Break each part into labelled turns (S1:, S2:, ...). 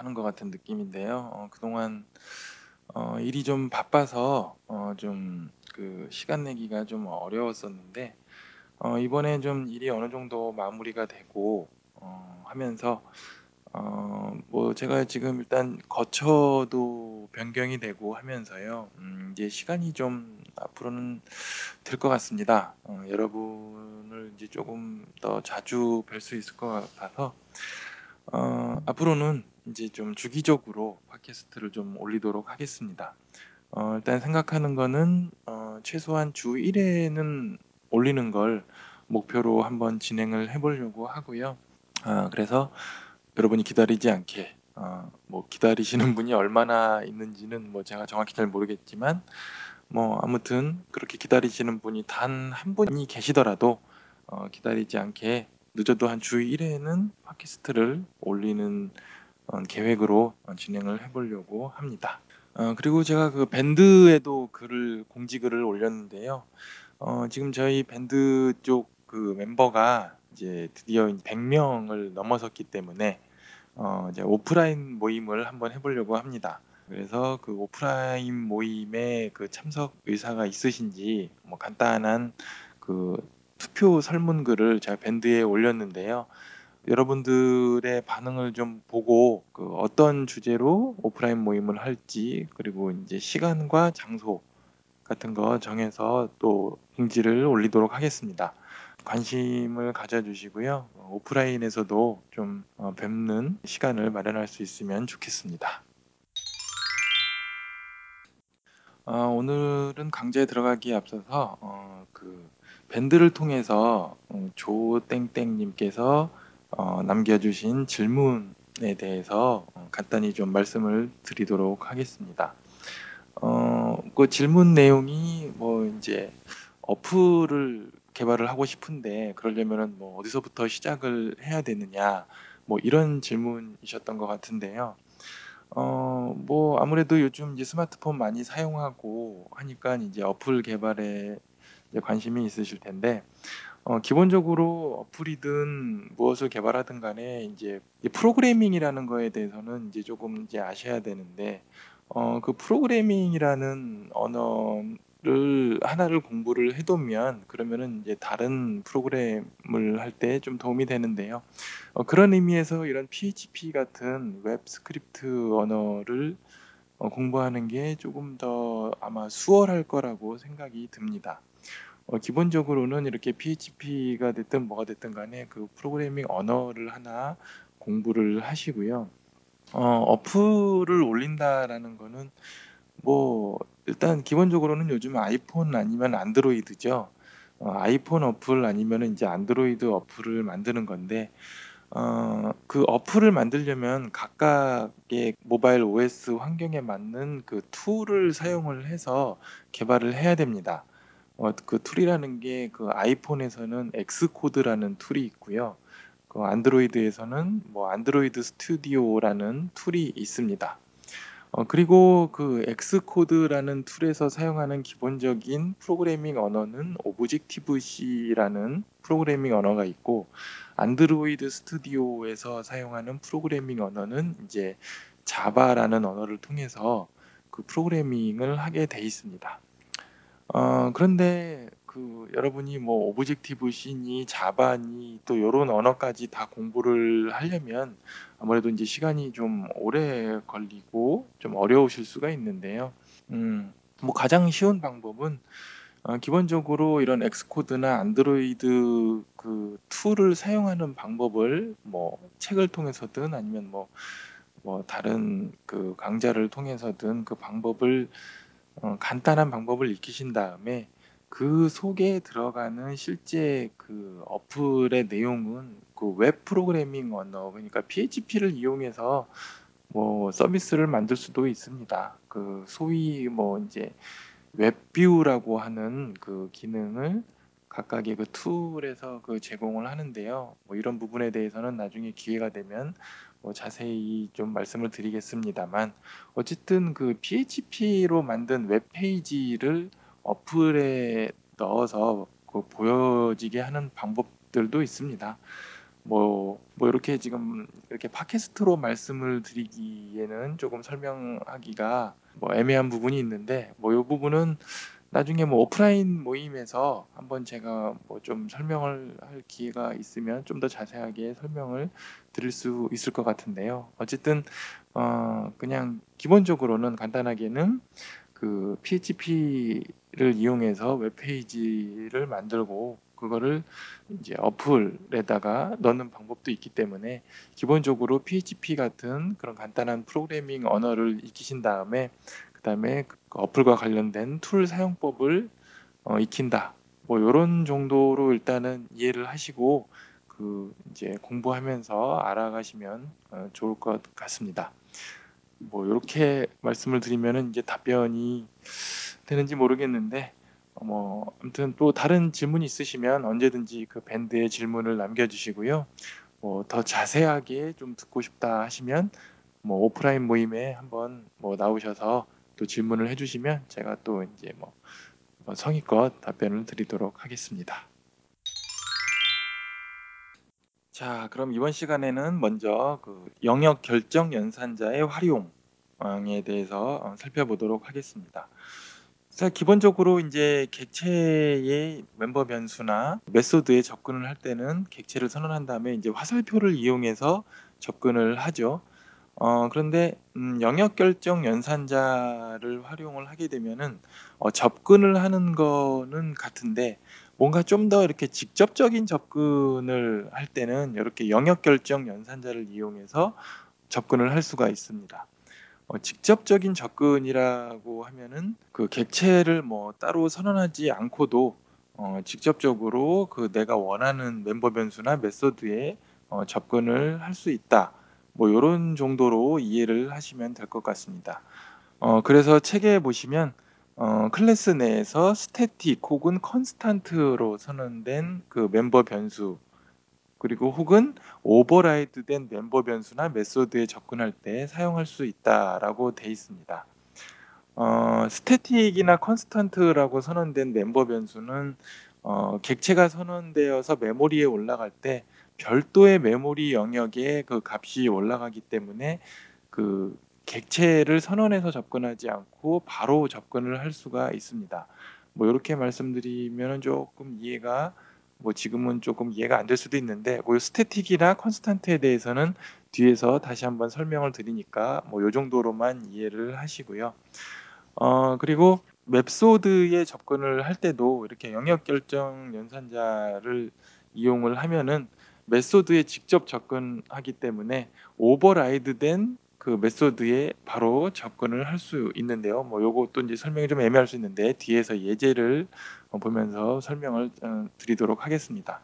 S1: 하는 것 같은 느낌인데요. 어, 그동안 어, 일이 좀 바빠서 어, 좀 그 시간 내기가 좀 어려웠었는데 어, 이번에 좀 일이 어느 정도 마무리가 되고 어, 하면서 어, 뭐 제가 지금 일단 거처도 변경이 되고 하면서요. 음, 이제 시간이 좀 앞으로는 될것 같습니다. 어, 여러분을 이제 조금 더 자주 뵐 수 있을 것 같아서 어, 앞으로는 이제 좀 주기적으로 팟캐스트를 좀 올리도록 하겠습니다. 어, 일단 생각하는 거는 어, 최소한 주 1회는 올리는 걸 목표로 한번 진행을 해보려고 하고요. 아, 그래서 여러분이 기다리지 않게 어, 뭐 기다리시는 분이 얼마나 있는지는 뭐 제가 정확히 잘 모르겠지만 뭐 아무튼 그렇게 기다리시는 분이 단 한 분이 계시더라도 어, 기다리지 않게 늦어도 한 주 1회는 팟캐스트를 올리는 어, 계획으로 어, 진행을 해보려고 합니다. 어, 그리고 제가 그 밴드에도 글을 공지글을 올렸는데요. 어, 지금 저희 밴드 쪽 그 멤버가 이제 드디어 100명을 넘어섰기 때문에 어, 이제 오프라인 모임을 한번 해보려고 합니다. 그래서 그 오프라인 모임에 그 참석 의사가 있으신지 뭐 간단한 그 투표 설문글을 제가 밴드에 올렸는데요. 여러분들의 반응을 좀 보고 그 어떤 주제로 오프라인 모임을 할지 그리고 이제 시간과 장소 같은 거 정해서 또 공지를 올리도록 하겠습니다. 관심을 가져주시고요. 어, 오프라인에서도 좀 어, 뵙는 시간을 마련할 수 있으면 좋겠습니다. 어, 오늘은 강좌에 들어가기에 앞서서 어, 그 밴드를 통해서 어, 조땡땡님께서 어, 남겨주신 질문에 대해서 어, 간단히 좀 말씀을 드리도록 하겠습니다. 어, 그 질문 내용이 뭐 이제 어플을 개발을 하고 싶은데 그러려면은 뭐 어디서부터 시작을 해야 되느냐 뭐 이런 질문이셨던 것 같은데요. 어, 뭐 아무래도 요즘 이제 스마트폰 많이 사용하고 하니까 이제 어플 개발에 이제 관심이 있으실 텐데 어, 기본적으로 어플이든 무엇을 개발하든 간에 이제 이 프로그래밍이라는 거에 대해서는 이제 조금 이제 아셔야 되는데 어, 그 프로그래밍이라는 언어를 하나를 공부를 해 두면 그러면은 이제 다른 프로그램을 할 때 좀 도움이 되는데요. 어, 그런 의미에서 이런 PHP 같은 웹 스크립트 언어를 어, 공부하는 게 조금 더 아마 수월할 거라고 생각이 듭니다. 어, 기본적으로는 이렇게 PHP가 됐든 뭐가 됐든 간에 그 프로그래밍 언어를 하나 공부를 하시고요. 어, 어플을 올린다라는 거는 뭐 일단 기본적으로는 요즘 아이폰 아니면 Android죠. 어, 아이폰 어플 아니면 이제 안드로이드 어플을 만드는 건데 어, 그 어플을 만들려면 각각의 모바일 OS 환경에 맞는 그 tool을 사용을 해서 개발을 해야 됩니다. 어, 그 tool이라는 게 그 iPhone에서는 Xcode라는 tool이 있고요. 그 Android에서는 뭐 Android Studio라는 tool이 있습니다. 어, 그리고 그 Xcode라는 tool에서 사용하는 기본적인 프로그래밍 언어는 Objective-C라는 프로그래밍 언어가 있고 Android Studio에서 사용하는 프로그래밍 언어는 이제 Java라는 언어를 통해서 그 프로그래밍을 하게 돼 있습니다. 어, 그런데 그 여러분이 뭐 Objective-C니 Java니 또 요런 언어까지 다 공부를 하려면 아무래도 이제 시간이 좀 오래 걸리고 좀 어려우실 수가 있는데요. 음, 뭐 가장 쉬운 방법은 어, 기본적으로 이런 Xcode나 Android 그 tool을 사용하는 방법을 뭐 책을 통해서든 아니면 뭐, 뭐 다른 그 강좌를 통해서든 그 방법을 어, 간단한 방법을 익히신 다음에 그 속에 들어가는 실제 그 어플의 내용은 그 웹 프로그래밍 언어 그러니까 PHP를 이용해서 뭐 서비스를 만들 수도 있습니다. 그 소위 뭐 이제 웹뷰라고 하는 그 기능을 각각의 그 툴에서 그 제공을 하는데요. 뭐 이런 부분에 대해서는 나중에 기회가 되면 뭐 자세히 좀 말씀을 드리겠습니다만 어쨌든 그 PHP로 만든 웹페이지를 어플에 넣어서 그 보여지게 하는 방법들도 있습니다. 뭐, 뭐 이렇게 지금 이렇게 팟캐스트로 말씀을 드리기에는 조금 설명하기가 뭐 애매한 부분이 있는데 뭐 이 부분은 나중에 뭐 오프라인 모임에서 한번 제가 뭐 좀 설명을 할 기회가 있으면 좀 더 자세하게 설명을 드릴 수 있을 것 같은데요. 어쨌든 어 그냥 기본적으로는 간단하게는 그 PHP를 이용해서 웹페이지를 만들고 그거를 이제 어플에다가 넣는 방법도 있기 때문에 기본적으로 PHP 같은 그런 간단한 프로그래밍 언어를 익히신 다음에 그다음에 그 어플과 관련된 툴 사용법을 어, 익힌다. 뭐 이런 정도로 일단은 이해를 하시고 그 이제 공부하면서 알아가시면 어, 좋을 것 같습니다. 뭐 이렇게 말씀을 드리면은 이제 답변이 되는지 모르겠는데 어, 뭐 아무튼 또 다른 질문이 있으시면 언제든지 그 밴드에 질문을 남겨주시고요. 뭐 더 자세하게 좀 듣고 싶다 하시면 뭐 오프라인 모임에 한번 뭐 나오셔서 또 질문을 해주시면 제가 또 이제 뭐, 뭐 성의껏 답변을 드리도록 하겠습니다. 자, 그럼 이번 시간에는 먼저 그 영역 결정 연산자의 활용에 대해서 어, 살펴보도록 하겠습니다. 자, 기본적으로 이제 객체의 멤버 변수나 메소드에 접근을 할 때는 객체를 선언한 다음에 이제 화살표를 이용해서 접근을 하죠. 어, 그런데 음, 영역 결정 연산자를 활용을 하게 되면은 어, 접근을 하는 거는 같은데 뭔가 좀 더 이렇게 직접적인 접근을 할 때는 이렇게 영역 결정 연산자를 이용해서 접근을 할 수가 있습니다. 어, 직접적인 접근이라고 하면은 그 객체를 뭐 따로 선언하지 않고도 어, 직접적으로 그 내가 원하는 멤버 변수나 메소드에 어, 접근을 할 수 있다. 뭐 이런 정도로 이해를 하시면 될 것 같습니다. 어, 그래서 책에 보시면 어, 클래스 내에서 static 혹은 constant로 선언된 그 멤버 변수 그리고 혹은 override된 멤버 변수나 method에 접근할 때 사용할 수 있다라고 돼 있습니다. 어, static이나 constant라고 선언된 멤버 변수는 어, 객체가 선언되어서 메모리에 올라갈 때 별도의 메모리 영역에 그 값이 올라가기 때문에 그 객체를 선언해서 접근하지 않고 바로 접근을 할 수가 있습니다. 뭐 이렇게 말씀드리면 조금 이해가 뭐 지금은 조금 이해가 안 될 수도 있는데 뭐 static이나 constant에 대해서는 뒤에서 다시 한번 설명을 드리니까 뭐 요 정도로만 이해를 하시고요. 어 그리고 웹소드에 접근을 할 때도 이렇게 영역 결정 연산자를 이용을 하면은 메소드에 직접 접근하기 때문에 오버라이드된 그 메소드에 바로 접근을 할 수 있는데요. 뭐 요것도 이제 설명이 좀 애매할 수 있는데 뒤에서 예제를 어, 보면서 설명을 어, 드리도록 하겠습니다.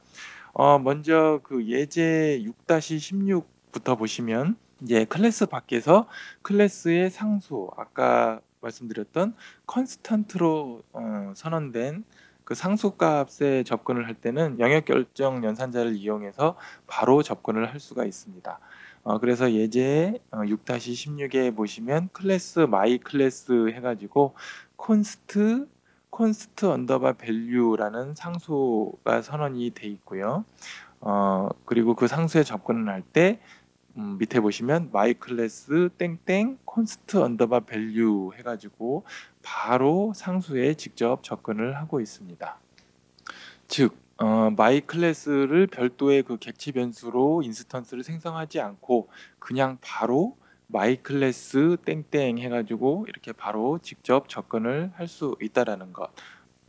S1: 어, 먼저 그 예제 6-16부터 보시면 이제 클래스 밖에서 클래스의 상수 아까 말씀드렸던 constant로 어, 선언된 그 상수값에 접근을 할 때는 영역 결정 연산자를 이용해서 바로 접근을 할 수가 있습니다. 어, 그래서 예제 어, 6-16에 보시면 클래스 my class 해가지고 const const underbar value라는 상수가 선언이 돼 있고요. 어, 그리고 그 상수에 접근을 할때 음, 밑에 보시면 my class 땡땡 const underbar value 해가지고 바로 상수에 직접 접근을 하고 있습니다. 즉 어, my class를 별도의 그 객체 변수로 instance를 생성하지 않고 그냥 바로 my class 땡땡 해가지고 이렇게 바로 직접 접근을 할 수 있다라는 것.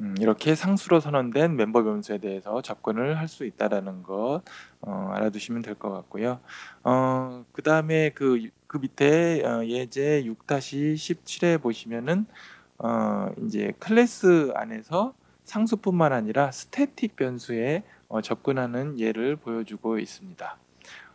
S1: 음, 이렇게 상수로 선언된 멤버 변수에 대해서 접근을 할 수 있다라는 것 어, 알아두시면 될 것 같고요. 어, 그 다음에 그, 그 밑에 어, 예제 6-17에 보시면은 어, 이제 클래스 안에서 상수뿐만 아니라 static 변수에 어, 접근하는 예를 보여주고 있습니다.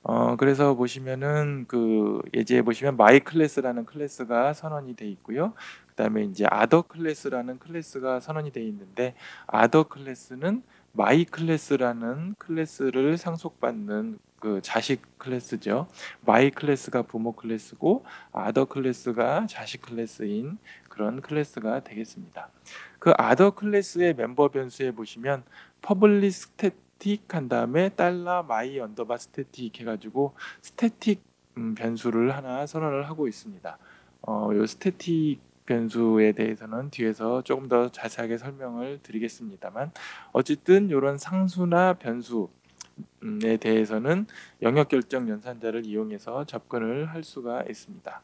S1: 어, 그래서 보시면은 그 예제에 보시면 my class라는 클래스가 선언이 돼 있고요. 그다음에 이제 other class라는 클래스가 선언이 돼 있는데 other class는 my class라는 클래스를 상속받는 그 자식 클래스죠. my class가 부모 클래스고 other class가 자식 클래스인 그런 클래스가 되겠습니다. 그 other class의 멤버 변수에 보시면 public sta static 한 다음에 달러 my underbar static 해가지고 static 음, 변수를 하나 선언을 하고 있습니다. 어, 요 static 변수에 대해서는 뒤에서 조금 더 자세하게 설명을 드리겠습니다만 어쨌든 이런 상수나 변수에 대해서는 영역 결정 연산자를 이용해서 접근을 할 수가 있습니다.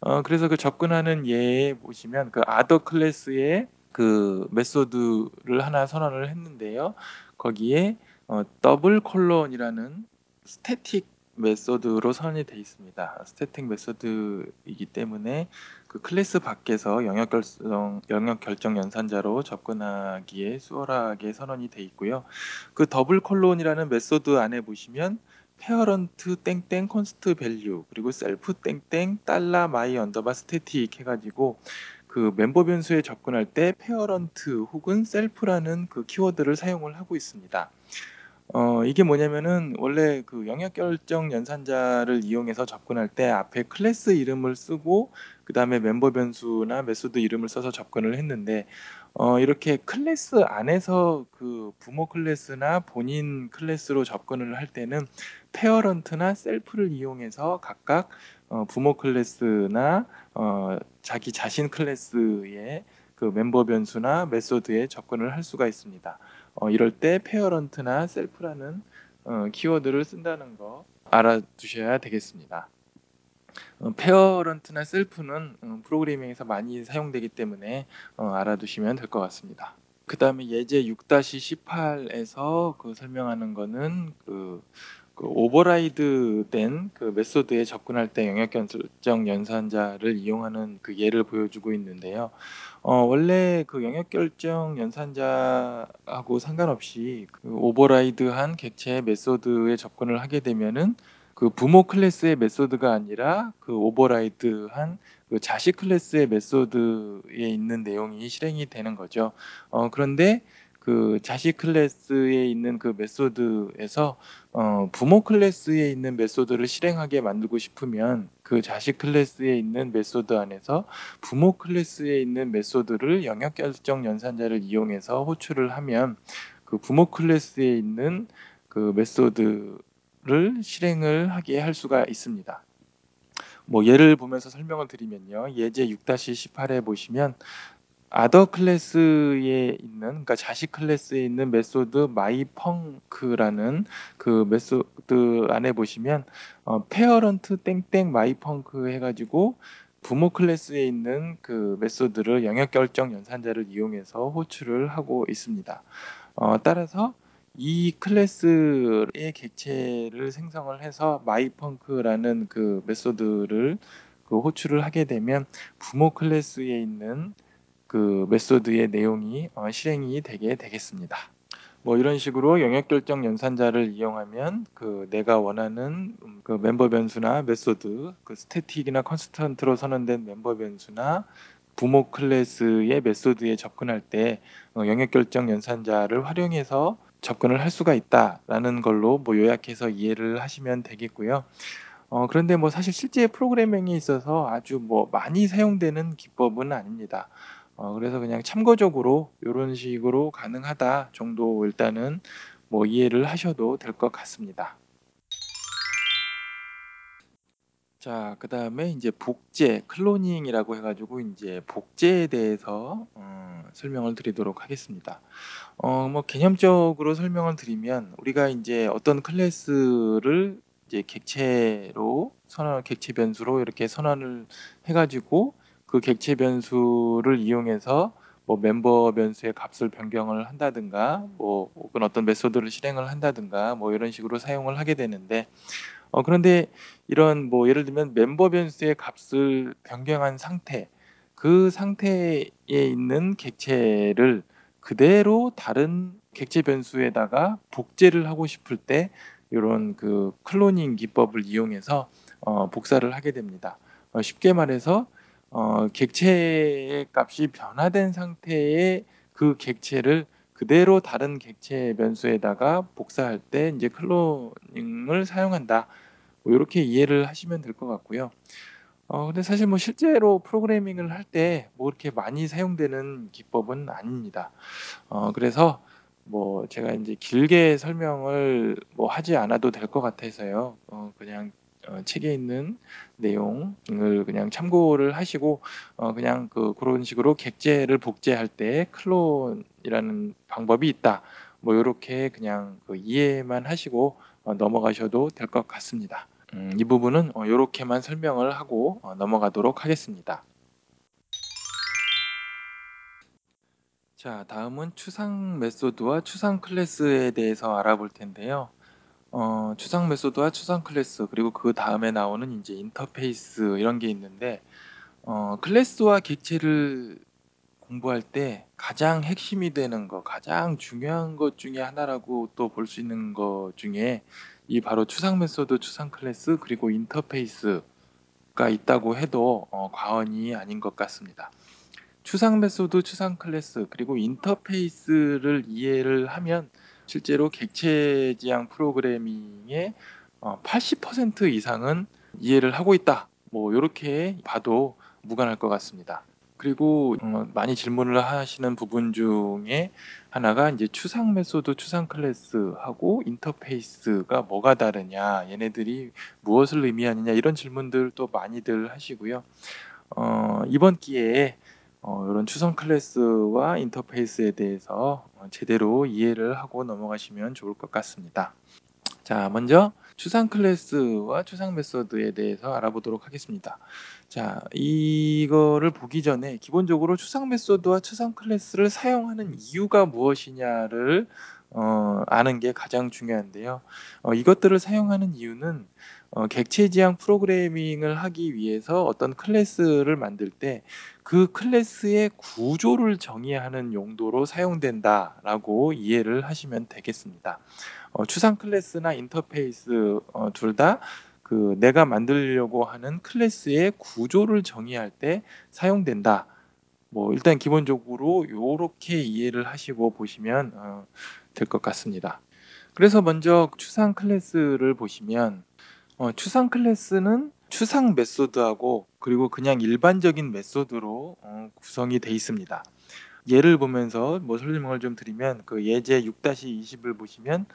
S1: 어, 그래서 그 접근하는 예에 보시면 그 other class의 그 method를 하나 선언을 했는데요. 거기에 어, double colon이라는 static method로 선언이 되어 있습니다. static method이기 때문에 그 클래스 밖에서 영역 결정 영역 결정 연산자로 접근하기에 수월하게 선언이 되어 있고요. 그 double colon이라는 method 안에 보시면 parent 땡땡 const value 그리고 셀프 땡땡 달러 my underbar static 해가지고 그 멤버 변수에 접근할 때 parent 혹은 self라는 그 키워드를 사용을 하고 있습니다. 어, 이게 뭐냐면은 원래 그 영역 결정 연산자를 이용해서 접근할 때 앞에 클래스 이름을 쓰고 그 다음에 멤버 변수나 method 이름을 써서 접근을 했는데 어, 이렇게 클래스 안에서 그 부모 클래스나 본인 클래스로 접근을 할 때는 parent나 self를 이용해서 각각 어, 부모 클래스나 어, 자기 자신 클래스의 그 멤버 변수나 method에 접근을 할 수가 있습니다. 어, 이럴 때 parent나 self라는 어, 키워드를 쓴다는 거 알아두셔야 되겠습니다. 어, parent나 self는 음, 프로그래밍에서 많이 사용되기 때문에 어, 알아두시면 될 것 같습니다. 그 다음에 예제 6-18에서 그 설명하는 거는 그, 그 override 된 그 method에 접근할 때 영역 결정 연산자를 이용하는 그 예를 보여주고 있는데요. 어, 원래 그 영역 결정 연산자하고 상관없이 그 override한 객체 method에 접근을 하게 되면은 그 부모 클래스의 method가 아니라 그 override한 그 자식 클래스의 method에 있는 내용이 실행이 되는 거죠. 어, 그런데 그 자식 클래스에 있는 그 method에서 어, 부모 클래스에 있는 method를 실행하게 만들고 싶으면 그 자식 클래스에 있는 method 안에서 부모 클래스에 있는 method를 영역 결정 연산자를 이용해서 호출을 하면 그 부모 클래스에 있는 그 method를 실행을 하게 할 수가 있습니다. 뭐 예를 보면서 설명을 드리면요. 예제 6-18에 보시면 other class에 있는 그러니까 자식 클래스에 있는 method my func라는 그 method 안에 보시면 어, parent 땡땡 my func 해가지고 부모 클래스에 있는 그 method를 영역 결정 연산자를 이용해서 호출을 하고 있습니다. 어, 따라서 이 클래스의 객체를 생성을 해서 my func라는 그 method를 그 호출을 하게 되면 부모 클래스에 있는 그 method의 내용이 어, 실행이 되게 되겠습니다. 뭐 이런 식으로 영역 결정 연산자를 이용하면 그 내가 원하는 그 멤버 변수나 method, 그 static이나 constant로 선언된 멤버 변수나 부모 클래스의 method에 접근할 때 어, 영역 결정 연산자를 활용해서 접근을 할 수가 있다라는 걸로 뭐 요약해서 이해를 하시면 되겠고요. 어, 그런데 뭐 사실 실제 프로그래밍에 있어서 아주 뭐 많이 사용되는 기법은 아닙니다. 어, 그래서 그냥 참고적으로 이런 식으로 가능하다 정도 일단은 뭐 이해를 하셔도 될 것 같습니다. 자, 그 다음에 이제 복제, 클로닝이라고 해가지고 이제 복제에 대해서 어, 설명을 드리도록 하겠습니다. 어, 뭐 개념적으로 설명을 드리면 우리가 이제 어떤 클래스를 이제 객체로 선언, 객체 변수로 이렇게 선언을 해가지고 그 객체 변수를 이용해서 뭐 멤버 변수의 값을 변경을 한다든가 뭐 혹은 어떤 메소드를 실행을 한다든가 뭐 이런 식으로 사용을 하게 되는데 어 그런데 이런 뭐 예를 들면 멤버 변수의 값을 변경한 상태 그 상태에 있는 객체를 그대로 다른 객체 변수에다가 복제를 하고 싶을 때 이런 그 클로닝 기법을 이용해서 어, 복사를 하게 됩니다. 어, 쉽게 말해서 어, 객체의 값이 변화된 상태의 그 객체를 그대로 다른 객체 변수에다가 복사할 때 이제 클로닝을 사용한다. 뭐 이렇게 이해를 하시면 될 것 같고요. 어, 근데 사실 뭐 실제로 프로그래밍을 할 때 뭐 이렇게 많이 사용되는 기법은 아닙니다. 어, 그래서 뭐 제가 인제 길게 설명을 뭐 하지 않아도 될 것 같아서요. 어 그냥 어 책에 있는 내용을 그냥 참고를 하시고 어 그냥 그 고런 식으로 객체를 복제할 때 클론이라는 방법이 있다. 뭐 요렇게 그냥 그 이해만 하시고 어 넘어가셔도 될 것 같습니다. 음 이 부분은 어 요렇게만 설명을 하고 어 넘어가도록 하겠습니다. 자 다음은 추상 메소드와 추상 클래스에 대해서 알아볼 텐데요. 어 추상 메소드와 추상 클래스 그리고 그 다음에 나오는 인제 인터페이스 이런 게 있는데 어 클래스와 객체를 공부할 때 가장 핵심이 되는 거 가장 중요한 것 중에 하나라고 또 볼 수 있는 것 중에 이 바로 추상 메소드, 추상 클래스 그리고 인터페이스가 있다고 해도 어 과언이 아닌 것 같습니다. 추상 메소드, 추상 클래스 그리고 인터페이스를 이해를 하면 실제로 객체 지향 프로그래밍의 어80% 이상은 이해를 하고 있다. 뭐 요렇게 봐도 무관할 것 같습니다. 그리고 어 많이 질문을 하시는 부분 중에 하나가 인제 "추상 메소드, 추상 클래스하고 인터페이스가 뭐가 다르냐? 얘네들이 무엇을 의미하느냐?" 이런 질문들도 많이들 하시고요. 어 이번 기회에 어 요런 추상 클래스와 인터페이스에 대해서 어 제대로 이해를 하고 넘어가시면 좋을 것 같습니다. 자 먼저 추상 클래스와 추상 메소드에 대해서 알아보도록 하겠습니다. 자 이거를 보기 전에 기본적으로 추상 메소드와 추상 클래스를 사용하는 이유가 무엇이냐를 어 아는 게 가장 중요한데요. 어 이것들을 사용하는 이유는 어 객체 지향 프로그래밍을 하기 위해서 어떤 클래스를 만들 때 그 클래스의 구조를 정의하는 용도로 사용된다라고 이해를 하시면 되겠습니다. 어 추상 클래스나 인터페이스 어 둘다 그 내가 만들려고 하는 클래스의 구조를 정의할 때 사용된다. 뭐 일단 기본적으로 요렇게 이해를 하시고 보시면 어 될 것 같습니다. 그래서 먼저 추상 클래스를 보시면 어 추상 클래스는 추상 메소드하고 그리고 그냥 일반적인 메소드로 어 구성이 돼 있습니다. 예를 보면서 뭐 설명을 좀 드리면 그 예제 6-20을 보시면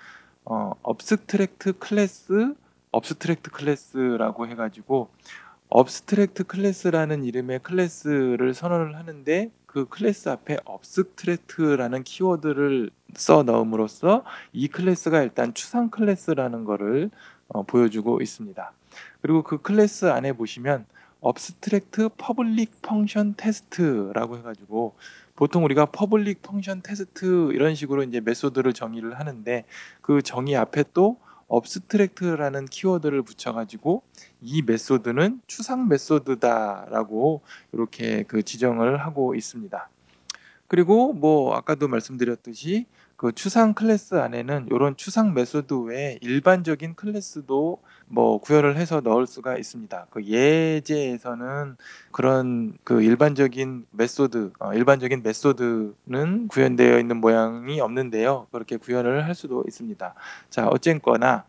S1: 어 abstract class, abstract class라고 해 가지고 abstract class라는 이름의 클래스를 선언을 하는데 그 클래스 앞에 abstract라는 키워드를 써 넣음으로써 이 클래스가 일단 추상 클래스라는 거를 어 보여주고 있습니다. 그리고 그 클래스 안에 보시면 abstract public function test라고 해 가지고 보통 우리가 public function test 이런 식으로 인제 메소드를 정의를 하는데 그 정의 앞에 또 abstract라는 키워드를 붙여 가지고 "이 메소드는 추상 메소드다."라고 요렇게 그 지정을 하고 있습니다. 그리고 뭐 아까도 말씀드렸듯이 그 추상 클래스 안에는 요런 추상 메소드 외에 일반적인 클래스도 뭐 구현을 해서 넣을 수가 있습니다. 그 예제에서는 그런 그 일반적인 메소드 어 일반적인 메소드는 구현되어 있는 모양이 없는데요. 그렇게 구현을 할 수도 있습니다. 자 어쨌거나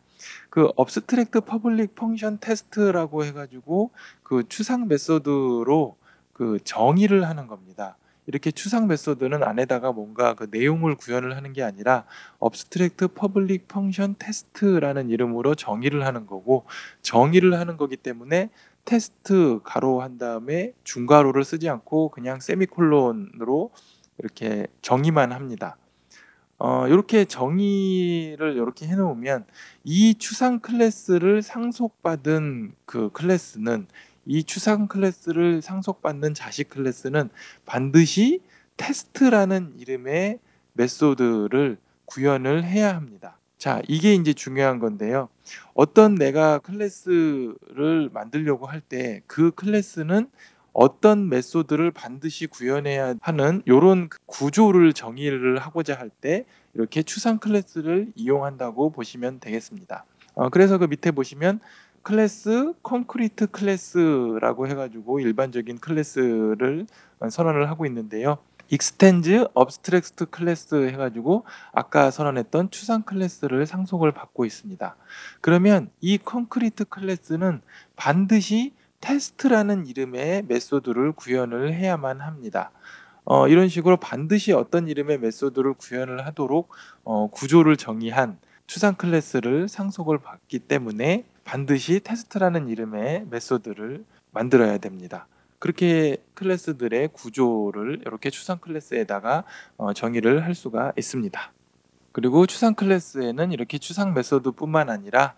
S1: 그 abstract public function test라고 해 가지고 그 추상 메소드로 그 정의를 하는 겁니다. 이렇게 추상 메소드는 안에다가 뭔가 그 내용을 구현을 하는 게 아니라 abstract public function test라는 이름으로 정의를 하는 거고 정의를 하는 거기 때문에 테스트 괄호 한 다음에 중괄호를 쓰지 않고 그냥 세미콜론으로 이렇게 정의만 합니다. 어 요렇게 정의를 요렇게 해 놓으면 이 추상 클래스를 상속받은 그 클래스는 이 추상 클래스를 상속받는 자식 클래스는 반드시 테스트라는 이름의 메소드를 구현을 해야 합니다. 자 이게 인제 중요한 건데요. 어떤 내가 클래스를 만들려고 할 때 그 클래스는 어떤 메소드를 반드시 구현해야 하는 그 구조를 정의를 하고자 할 때 이렇게 추상 클래스를 이용한다고 보시면 되겠습니다. 어 그래서 그 밑에 보시면 클래스 concrete class라고 해 가지고 일반적인 클래스를 어 선언을 하고 있는데요. extends abstract class 해 가지고 아까 선언했던 추상 클래스를 상속을 받고 있습니다. 그러면 이 concrete class는 반드시 테스트라는 이름의 메소드를 구현을 해야만 합니다. 어, 이런 식으로 반드시 어떤 이름의 메소드를 구현을 하도록 어, 구조를 정의한 추상 클래스를 상속을 받기 때문에 반드시 테스트라는 이름의 메소드를 만들어야 됩니다. 그렇게 클래스들의 구조를 이렇게 추상 클래스에다가 어, 정의를 할 수가 있습니다. 그리고 추상 클래스에는 이렇게 추상 메소드뿐만 아니라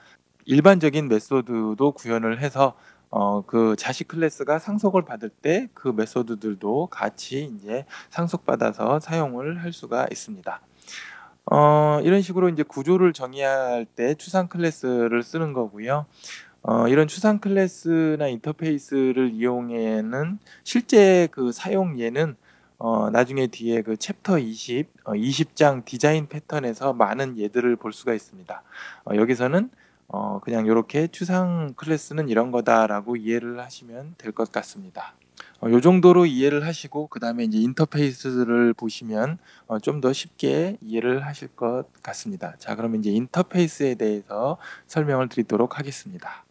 S1: 일반적인 메소드도 구현을 해서 어, 그 자식 클래스가 상속을 받을 때 그 메소드들도 같이 이제 상속받아서 사용을 할 수가 있습니다. 어, 이런 식으로 이제 구조를 정의할 때 추상 클래스를 쓰는 거고요. 어, 이런 추상 클래스나 인터페이스를 이용하는 실제 그 사용 예는 어, 나중에 뒤에 그 챕터 20, 어, 20장 디자인 패턴에서 많은 예들을 볼 수가 있습니다. 어, 여기서는 어, 그냥 이렇게 추상 클래스는 이런 거다라고 이해를 하시면 될 것 같습니다. 어, 요 정도로 이해를 하시고 그 다음에 이제 인터페이스를 보시면 어, 좀 더 쉽게 이해를 하실 것 같습니다. 자, 그러면 이제 인터페이스에 대해서 설명을 드리도록 하겠습니다.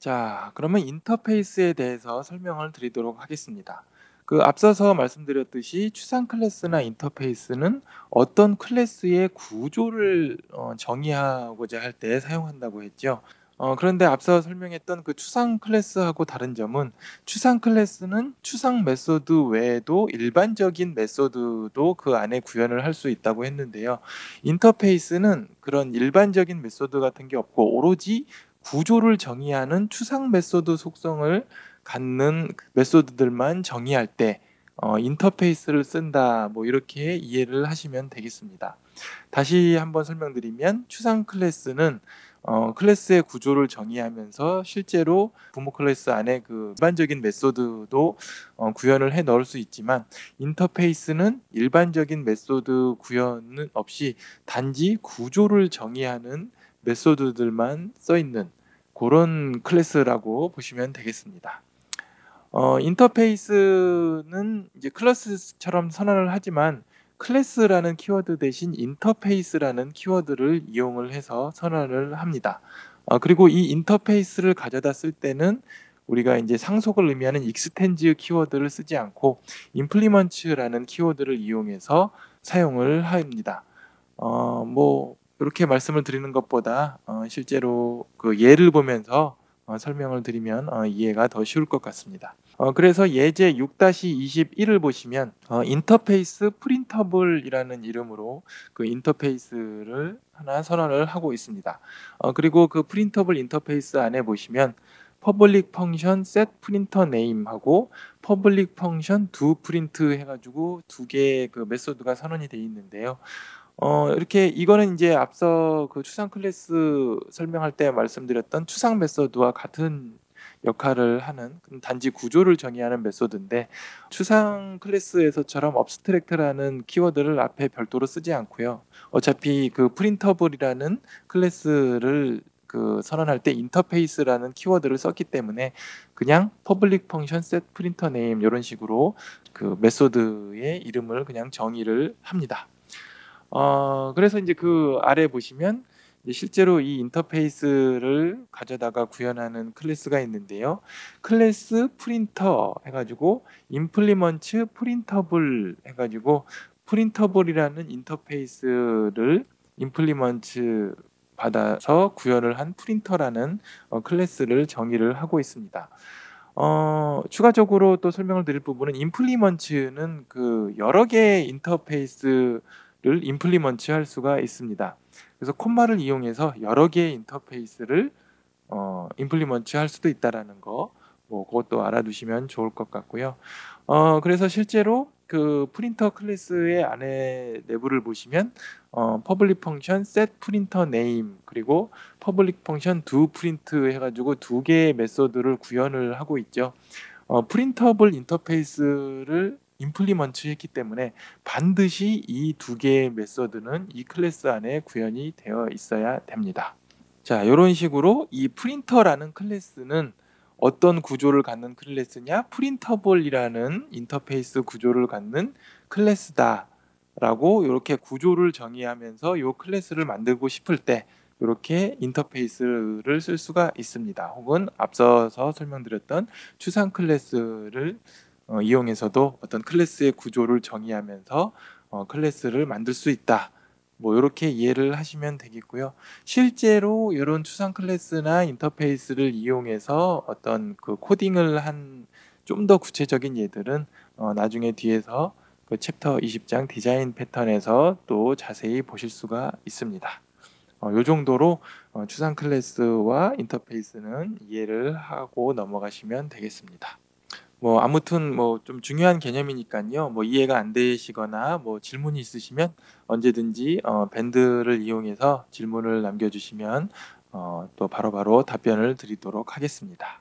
S1: 자, 그러면 인터페이스에 대해서 설명을 드리도록 하겠습니다. 그 앞서서 말씀드렸듯이 추상 클래스나 인터페이스는 어떤 클래스의 구조를 어, 정의하고자 할 때 사용한다고 했죠. 어, 그런데 앞서 설명했던 그 추상 클래스하고 다른 점은 추상 클래스는 추상 메소드 외에도 일반적인 메소드도 그 안에 구현을 할 수 있다고 했는데요. 인터페이스는 그런 일반적인 메소드 같은 게 없고 오로지 구조를 정의하는 추상 메소드 속성을 갖는 메소드들만 정의할 때 어, 인터페이스를 쓴다 뭐 이렇게 이해를 하시면 되겠습니다. 다시 한번 설명드리면 추상 클래스는 어, 클래스의 구조를 정의하면서 실제로 부모 클래스 안에 그 일반적인 메소드도 어, 구현을 해 넣을 수 있지만 인터페이스는 일반적인 메소드 구현은 없이 단지 구조를 정의하는 메소드들만 써 있는 그런 클래스라고 보시면 되겠습니다. 어, 인터페이스는 이제 클래스처럼 선언을 하지만 클래스라는 키워드 대신 인터페이스라는 키워드를 이용을 해서 선언을 합니다. 어, 그리고 이 인터페이스를 가져다 쓸 때는 우리가 이제 상속을 의미하는 extends 키워드를 쓰지 않고 implements라는 키워드를 이용해서 사용을 합니다. 어, 뭐 이렇게 말씀을 드리는 것보다 어, 실제로 그 예를 보면서 어, 설명을 드리면 어, 이해가 더 쉬울 것 같습니다. 어, 그래서 예제 6-21을 보시면 어, 인터페이스 Printable이라는 이름으로 그 인터페이스를 하나 선언을 하고 있습니다. 어, 그리고 그 Printable 인터페이스 안에 보시면 public function set printer name 하고 public function do print 해가지고 두 개의 그 메소드가 선언이 되어 있는데요. 어, 이렇게 이거는 이제 앞서 그 추상 클래스 설명할 때 말씀드렸던 추상 메소드와 같은 역할을 하는 단지 구조를 정의하는 메소드인데 추상 클래스에서처럼 abstract라는 키워드를 앞에 별도로 쓰지 않고요. 어차피 그 Printable이라는 클래스를 그 선언할 때 인터페이스라는 키워드를 썼기 때문에 그냥 public function set printer name 이런 식으로 그 메소드의 이름을 그냥 정의를 합니다. 어, 그래서 이제 그 아래 보시면 실제로 이 인터페이스를 가져다가 구현하는 클래스가 있는데요. 클래스 프린터 해가지고 implement Printable 해가지고 Printable이라는 인터페이스를 implement 받아서 구현을 한 프린터라는 어, 클래스를 정의를 하고 있습니다. 어, 추가적으로 또 설명을 드릴 부분은 implement는 그 여러 개의 인터페이스 를 implement 할 수가 있습니다. 그래서 콤마를 이용해서 여러 개의 인터페이스를 어, implement 할 수도 있다라는 거, 뭐 그것도 알아두시면 좋을 것 같고요. 어, 그래서 실제로 그 프린터 클래스의 안에 내부를 보시면 어, public function set printer 그리고 public function do print 해가지고 두 개의 메소드를 구현을 하고 있죠. 어, Printable 인터페이스를 implement 했기 때문에 반드시 이 두 개의 메소드는 이 클래스 안에 구현이 되어 있어야 됩니다. 자, 이런 식으로 이 프린터라는 클래스는 어떤 구조를 갖는 클래스냐? Printable이라는 인터페이스 구조를 갖는 클래스다. 라고 이렇게 구조를 정의하면서 이 클래스를 만들고 싶을 때 이렇게 인터페이스를 쓸 수가 있습니다. 혹은 앞서서 설명드렸던 추상 클래스를 어, 이용해서도 어떤 클래스의 구조를 정의하면서 어, 클래스를 만들 수 있다. 뭐 이렇게 이해를 하시면 되겠고요. 실제로 이런 추상 클래스나 인터페이스를 이용해서 어떤 그 코딩을 한 좀 더 구체적인 예들은 어, 나중에 뒤에서 그 챕터 20장 디자인 패턴에서 또 자세히 보실 수가 있습니다. 어, 요 정도로 어, 추상 클래스와 인터페이스는 이해를 하고 넘어가시면 되겠습니다. 뭐 아무튼 뭐 좀 중요한 개념이니까요. 뭐 이해가 안 되시거나 뭐 질문이 있으시면 언제든지 어, 밴드를 이용해서 질문을 남겨주시면 어, 또 바로바로 답변을 드리도록 하겠습니다.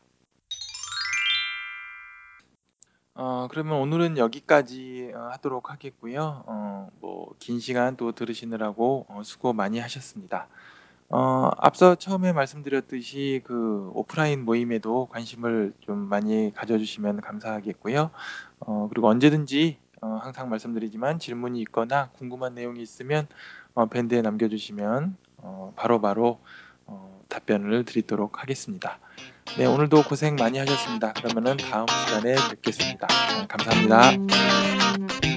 S1: 어, 그러면 오늘은 여기까지 어, 하도록 하겠고요. 어, 뭐 긴 시간 또 들으시느라고 어, 수고 많이 하셨습니다. 어, 앞서 처음에 말씀드렸듯이 그 오프라인 모임에도 관심을 좀 많이 가져주시면 감사하겠고요. 어, 그리고 언제든지 어, 항상 말씀드리지만 질문이 있거나 궁금한 내용이 있으면 어, 밴드에 남겨주시면 어, 바로바로 어, 답변을 드리도록 하겠습니다. 네, 오늘도 고생 많이 하셨습니다. 그러면은 다음 시간에 뵙겠습니다. 어, 감사합니다.